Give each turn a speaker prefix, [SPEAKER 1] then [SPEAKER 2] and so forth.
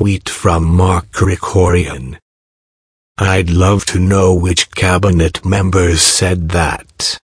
[SPEAKER 1] tweet from Mark Krikorian. I'd love to know which cabinet members said that.